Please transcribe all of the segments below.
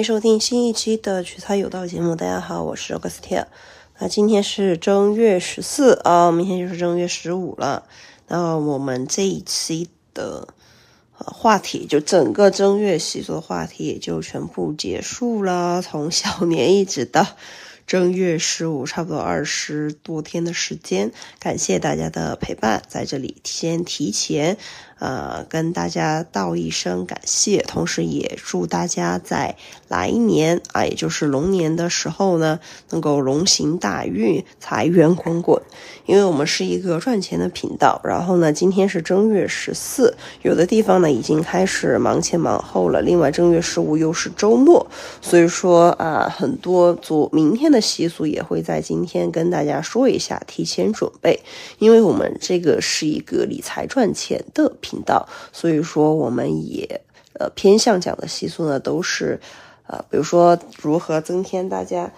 迎收听新一期的取材有道节目。大家好，我是 Augustia。那今天是正月十四啊，明天就是正月十五了。那我们这一期的呃话题，就整个正月习俗的话题也就全部结束了。从小年一直到正月十五，差不多二十多天的时间。感谢大家的陪伴，在这里先提前。呃，跟大家道一声感谢，同时也祝大家在来年啊，也就是龙年的时候呢，能够龙行大运，财源滚滚。因为我们是一个赚钱的频道，然后呢，今天是正月十四，有的地方呢已经开始忙前忙后了。另外，正月十五又是周末，所以说啊，很多做明天的习俗也会在今天跟大家说一下，提前准备。因为我们这个是一个理财赚钱的频频道，所以说我们也呃偏向讲的习俗呢，都是呃，比如说如何增添大家。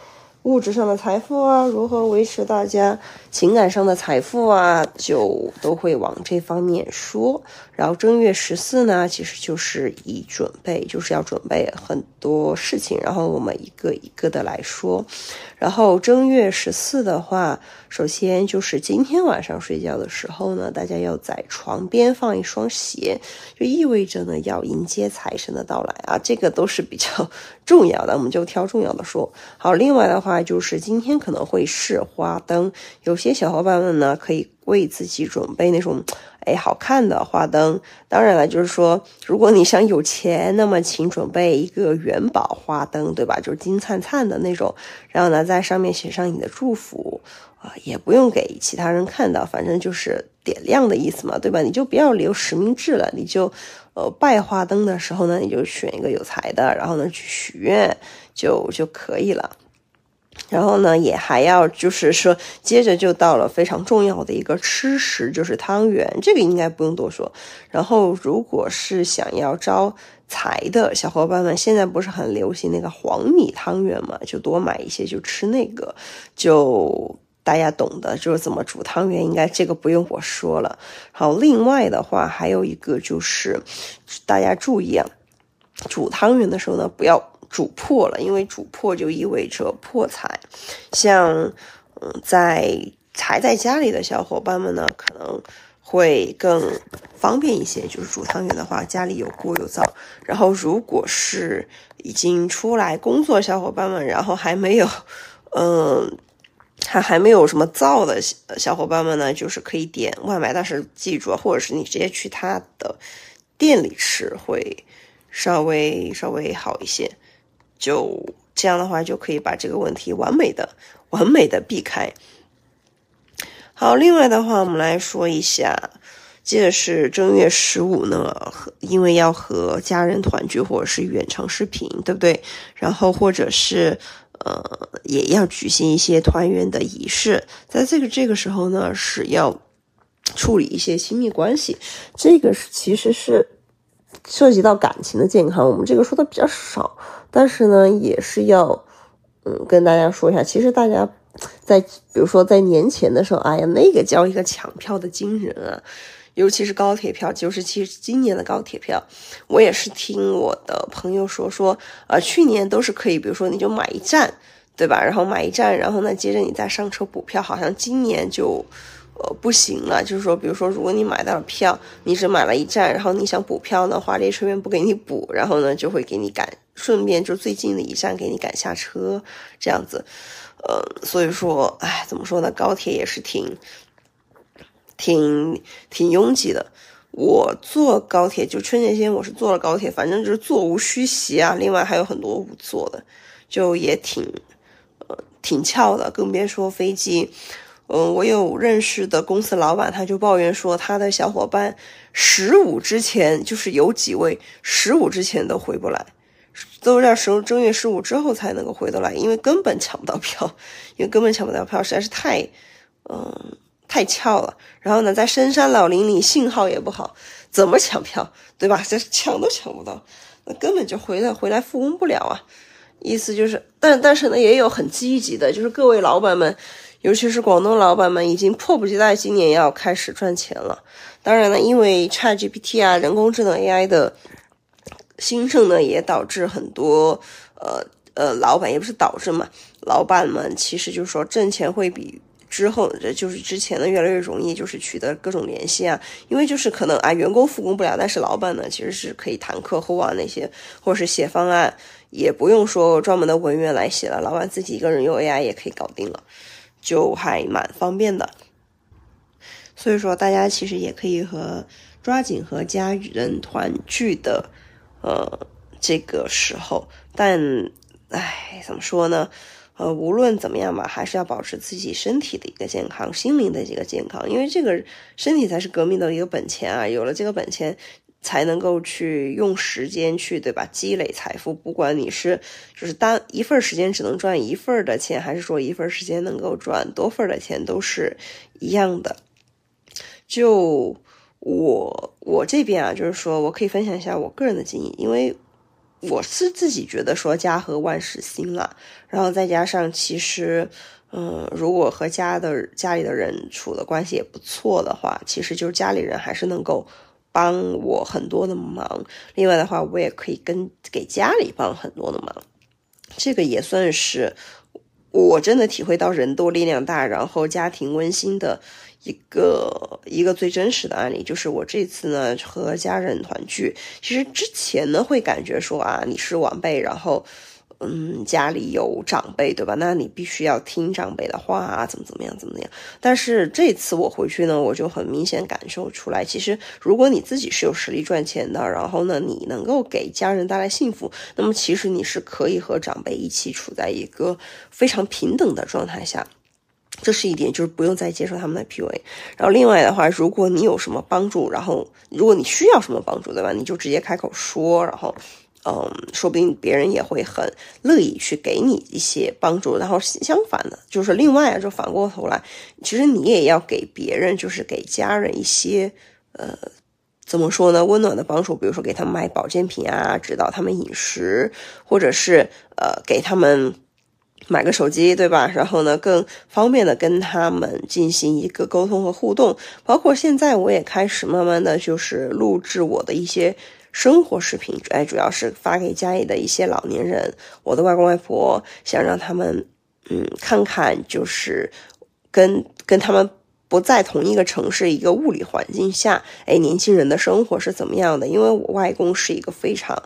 物质上的财富啊，如何维持大家情感上的财富啊，就都会往这方面说。然后正月十四呢，其实就是以准备，就是要准备很多事情，然后我们一个一个的来说。然后正月十四的话，首先就是今天晚上睡觉的时候呢，大家要在床边放一双鞋，就意味着呢要迎接财神的到来啊，这个都是比较重要的，我们就挑重要的说。好，另外的话就是今天可能会试花灯，有些小伙伴们呢可以为自己准备那种。哎，好看的花灯，当然了，就是说，如果你想有钱，那么请准备一个元宝花灯，对吧？就是金灿灿的那种，然后呢，在上面写上你的祝福，啊，也不用给其他人看到，反正就是点亮的意思嘛，对吧？你就不要留实名制了，你就，呃，拜花灯的时候呢，你就选一个有才的，然后呢去许愿就就可以了。然后呢，也还要就是说，接着就到了非常重要的一个吃食，就是汤圆。这个应该不用多说。然后，如果是想要招财的小伙伴们，现在不是很流行那个黄米汤圆嘛？就多买一些，就吃那个。就大家懂的，就是怎么煮汤圆，应该这个不用我说了。好，另外的话，还有一个就是大家注意啊，煮汤圆的时候呢，不要。煮破了，因为煮破就意味着破财。像，嗯，在还在家里的小伙伴们呢，可能会更方便一些。就是煮汤圆的话，家里有锅有灶。然后，如果是已经出来工作小伙伴们，然后还没有，嗯，还还没有什么灶的小伙伴们呢，就是可以点外卖。但是记住，或者是你直接去他的店里吃，会稍微稍微好一些。就这样的话，就可以把这个问题完美的、完美的避开。好，另外的话，我们来说一下，接着是正月十五呢，因为要和家人团聚，或者是远程视频，对不对？然后或者是呃，也要举行一些团圆的仪式。在这个这个时候呢，是要处理一些亲密关系，这个是其实是。涉及到感情的健康，我们这个说的比较少，但是呢，也是要，嗯，跟大家说一下。其实大家在，比如说在年前的时候，哎呀，那个叫一个抢票的惊人啊，尤其是高铁票，就是其实今年的高铁票，我也是听我的朋友说说，呃，去年都是可以，比如说你就买一站，对吧？然后买一站，然后呢，接着你再上车补票，好像今年就。呃，不行了，就是说，比如说，如果你买到了票，你只买了一站，然后你想补票的话，列车员不给你补，然后呢，就会给你赶，顺便就最近的一站给你赶下车，这样子。呃，所以说，哎，怎么说呢？高铁也是挺，挺挺拥挤的。我坐高铁就春节前我是坐了高铁，反正就是座无虚席啊。另外还有很多无座的，就也挺，呃，挺翘的，更别说飞机。嗯，我有认识的公司老板，他就抱怨说，他的小伙伴十五之前就是有几位十五之前都回不来，都要十正月十五之后才能够回得来，因为根本抢不到票，因为根本抢不到票，实在是太，嗯，太翘了。然后呢，在深山老林里，信号也不好，怎么抢票，对吧？这抢都抢不到，那根本就回来回来复工不了啊。意思就是，但但是呢，也有很积极的，就是各位老板们。尤其是广东老板们已经迫不及待，今年要开始赚钱了。当然了，因为 ChatGPT 啊，人工智能 AI 的兴盛呢，也导致很多呃呃，老板也不是导致嘛，老板们其实就是说挣钱会比。之后，就是之前呢，越来越容易，就是取得各种联系啊。因为就是可能啊，员工复工不了，但是老板呢，其实是可以谈客户啊那些，或者是写方案，也不用说专门的文员来写了，老板自己一个人用 AI 也可以搞定了，就还蛮方便的。所以说，大家其实也可以和抓紧和家人团聚的，呃，这个时候，但，唉，怎么说呢？呃，无论怎么样吧，还是要保持自己身体的一个健康，心灵的一个健康，因为这个身体才是革命的一个本钱啊！有了这个本钱，才能够去用时间去，对吧？积累财富，不管你是就是单一份时间只能赚一份的钱，还是说一份时间能够赚多份的钱，都是一样的。就我我这边啊，就是说我可以分享一下我个人的经验，因为。我是自己觉得说家和万事兴了，然后再加上其实，嗯，如果和家的家里的人处的关系也不错的话，其实就是家里人还是能够帮我很多的忙。另外的话，我也可以跟给家里帮很多的忙，这个也算是我真的体会到人多力量大，然后家庭温馨的。一个一个最真实的案例，就是我这次呢和家人团聚。其实之前呢会感觉说啊，你是晚辈，然后嗯家里有长辈，对吧？那你必须要听长辈的话，怎么怎么样，怎么怎么样。但是这次我回去呢，我就很明显感受出来，其实如果你自己是有实力赚钱的，然后呢你能够给家人带来幸福，那么其实你是可以和长辈一起处在一个非常平等的状态下。这是一点，就是不用再接受他们的 PUA。然后另外的话，如果你有什么帮助，然后如果你需要什么帮助，对吧？你就直接开口说，然后，嗯，说不定别人也会很乐意去给你一些帮助。然后相反的，就是另外啊，就反过头来，其实你也要给别人，就是给家人一些，呃，怎么说呢？温暖的帮助，比如说给他们买保健品啊，指导他们饮食，或者是呃，给他们。买个手机，对吧？然后呢，更方便的跟他们进行一个沟通和互动。包括现在，我也开始慢慢的就是录制我的一些生活视频，哎，主要是发给家里的一些老年人，我的外公外婆，想让他们，嗯，看看就是跟跟他们不在同一个城市一个物理环境下，哎，年轻人的生活是怎么样的？因为我外公是一个非常。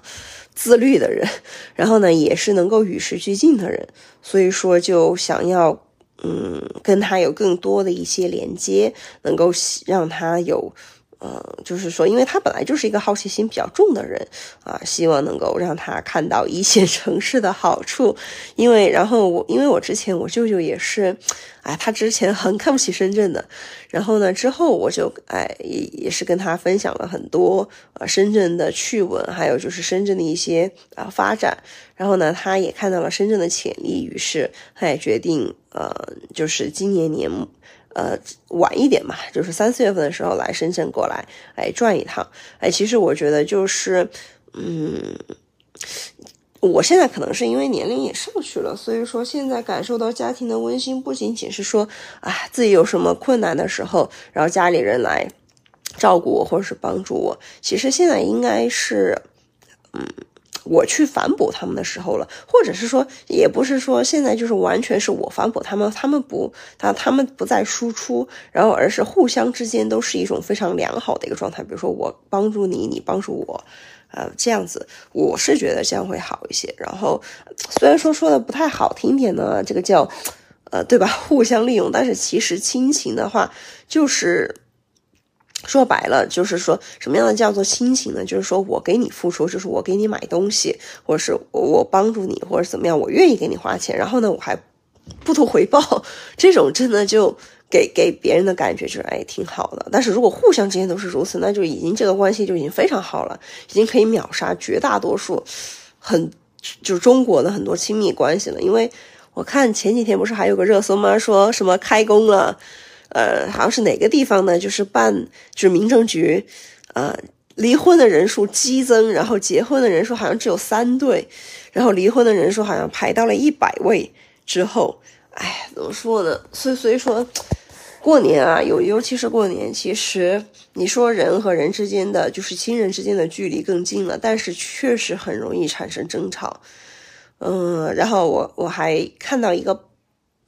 自律的人，然后呢，也是能够与时俱进的人，所以说就想要，嗯，跟他有更多的一些连接，能够让他有。嗯，就是说，因为他本来就是一个好奇心比较重的人啊，希望能够让他看到一线城市的好处。因为，然后我，因为我之前我舅舅也是，哎，他之前很看不起深圳的，然后呢，之后我就哎也也是跟他分享了很多呃深圳的趣闻，还有就是深圳的一些啊发展。然后呢，他也看到了深圳的潜力，于是他也决定呃，就是今年年。呃，晚一点嘛，就是三四月份的时候来深圳过来，哎，转一趟。哎，其实我觉得就是，嗯，我现在可能是因为年龄也上去了，所以说现在感受到家庭的温馨，不仅仅是说啊自己有什么困难的时候，然后家里人来照顾我或者是帮助我。其实现在应该是，嗯。我去反哺他们的时候了，或者是说，也不是说现在就是完全是我反哺他们，他们不，他他们不再输出，然后而是互相之间都是一种非常良好的一个状态。比如说我帮助你，你帮助我，呃，这样子，我是觉得这样会好一些。然后虽然说说的不太好听点呢，这个叫，呃，对吧？互相利用，但是其实亲情的话就是。说白了，就是说什么样的叫做亲情呢？就是说我给你付出，就是我给你买东西，或者是我帮助你，或者怎么样，我愿意给你花钱，然后呢，我还不图回报，这种真的就给给别人的感觉就是哎挺好的。但是如果互相之间都是如此，那就已经这个关系就已经非常好了，已经可以秒杀绝大多数很就是中国的很多亲密关系了。因为我看前几天不是还有个热搜吗？说什么开工了。呃，好像是哪个地方呢？就是办，就是民政局，呃，离婚的人数激增，然后结婚的人数好像只有三对，然后离婚的人数好像排到了一百位之后，哎，怎么说呢？所以，所以说，过年啊，有尤其是过年，其实你说人和人之间的，就是亲人之间的距离更近了，但是确实很容易产生争吵。嗯，然后我我还看到一个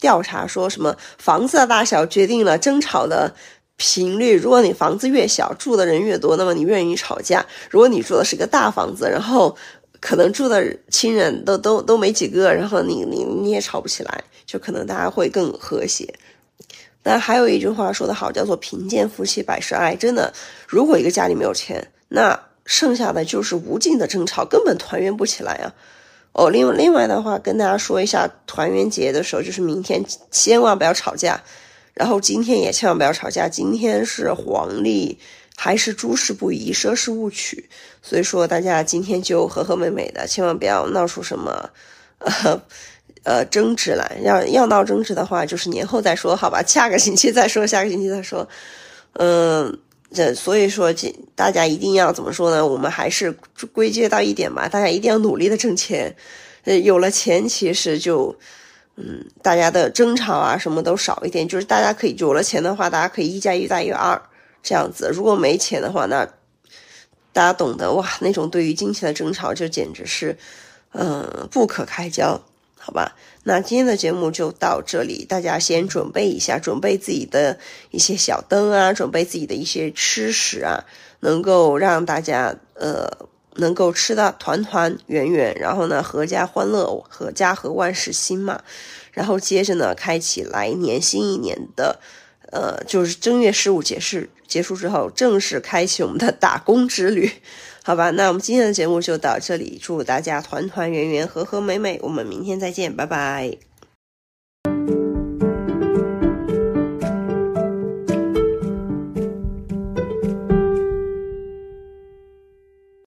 调查，说什么房子的大小决定了争吵的频率。如果你房子越小，住的人越多，那么你越容易吵架。如果你住的是个大房子，然后可能住的亲人都都都没几个，然后你你你也吵不起来，就可能大家会更和谐。那还有一句话说得好，叫做“贫贱夫妻百事哀”。真的，如果一个家里没有钱，那剩下的就是无尽的争吵，根本团圆不起来啊。哦，另另外的话，跟大家说一下，团圆节的时候，就是明天千万不要吵架，然后今天也千万不要吵架。今天是黄历，还是诸事不宜，奢事勿取，所以说大家今天就和和美美的，千万不要闹出什么，呃。呃，争执来，要要闹争执的话，就是年后再说，好吧？下个星期再说，下个星期再说。嗯，这所以说，这大家一定要怎么说呢？我们还是归结到一点吧，大家一定要努力的挣钱。呃，有了钱，其实就，嗯，大家的争吵啊，什么都少一点。就是大家可以有了钱的话，大家可以一加一大于二这样子。如果没钱的话，那大家懂得哇，那种对于金钱的争吵，就简直是，嗯，不可开交。好吧，那今天的节目就到这里，大家先准备一下，准备自己的一些小灯啊，准备自己的一些吃食啊，能够让大家呃能够吃的团团圆圆，然后呢阖家欢乐，阖家和万事兴嘛，然后接着呢开启来年新一年的呃就是正月十五节是结束之后，正式开启我们的打工之旅。好吧，那我们今天的节目就到这里，祝大家团团圆圆、和和美美，我们明天再见，拜拜。